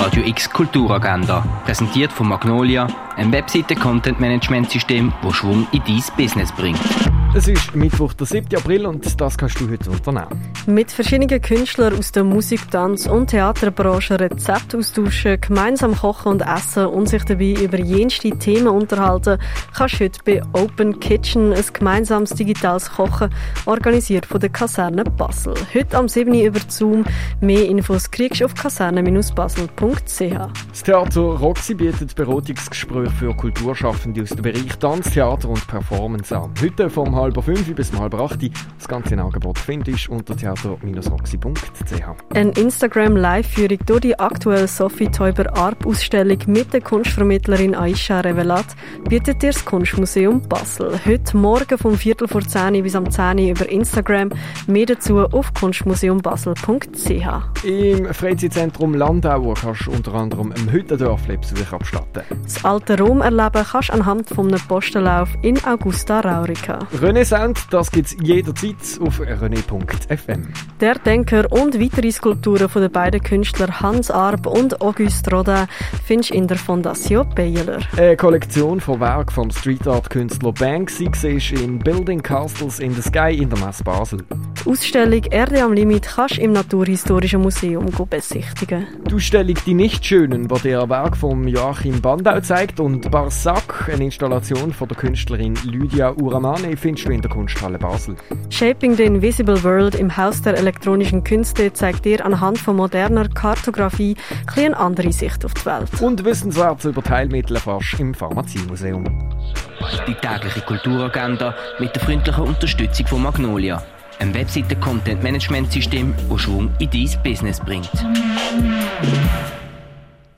Radio X Kulturagenda, präsentiert von Magnolia, ein Webseite-Content-Management-System, das Schwung in dein Business bringt. Es ist Mittwoch, der 7. April und das kannst du heute unternehmen. Mit verschiedenen Künstlern aus der Musik, Tanz und Theaterbranche Rezepte austauschen, gemeinsam kochen und essen und sich dabei über jenste Themen unterhalten, kannst du heute bei Open Kitchen ein gemeinsames digitales Kochen, organisiert von der Kaserne Basel. Heute am 7. über Zoom. Mehr Infos kriegst du auf kaserne-basel.ch. Das Theater Roxy bietet Beratungsgespräche für Kulturschaffende aus dem Bereich Tanz, Theater und Performance an. Heute vom halb fünf bis halb acht. Das ganze Angebot findest du unter theater-roxy.ch. Eine Instagram-Live-Führung durch die aktuelle Sophie Teuber Arp Ausstellung mit der Kunstvermittlerin Aisha Revelat bietet dir das Kunstmuseum Basel. Heute Morgen vom Viertel vor 10 bis am 10 über Instagram. Mehr dazu auf kunstmuseumbasel.ch. Im Freizeitzentrum Landauer kannst du unter anderem im Hüttendörfli Besuch abstatten. Das alte Rom erleben kannst du anhand von einem Postenlauf in Augusta Raurica. René Sound, das gibt es jederzeit auf rené.fm. Der Denker und weitere Skulpturen von den beiden Künstlern Hans Arp und Auguste Rodin findest du in der Fondation Baylor. Eine Kollektion von Werken vom Street Art Künstler Banksy siehst in Building Castles in the Sky in der Messe Basel. Die Ausstellung Erde am Limit kannst du im Naturhistorischen Museum besichtigen. Die Ausstellung Die Nichtschönen, die dir Werk von Joachim Bandau zeigt und Barsac, eine Installation von der Künstlerin Lydia Uramane, findest du in der Kunsthalle Basel. Shaping the Invisible World im Haus der elektronischen Künste zeigt dir anhand von moderner Kartografie eine andere Sicht auf die Welt. Und Wissenswertes über Teilmittel erfährst im Pharmaziemuseum. Die tägliche Kulturagenda mit der freundlichen Unterstützung von Magnolia, ein Webseite-Content-Management-System, das Schwung in dein Business bringt.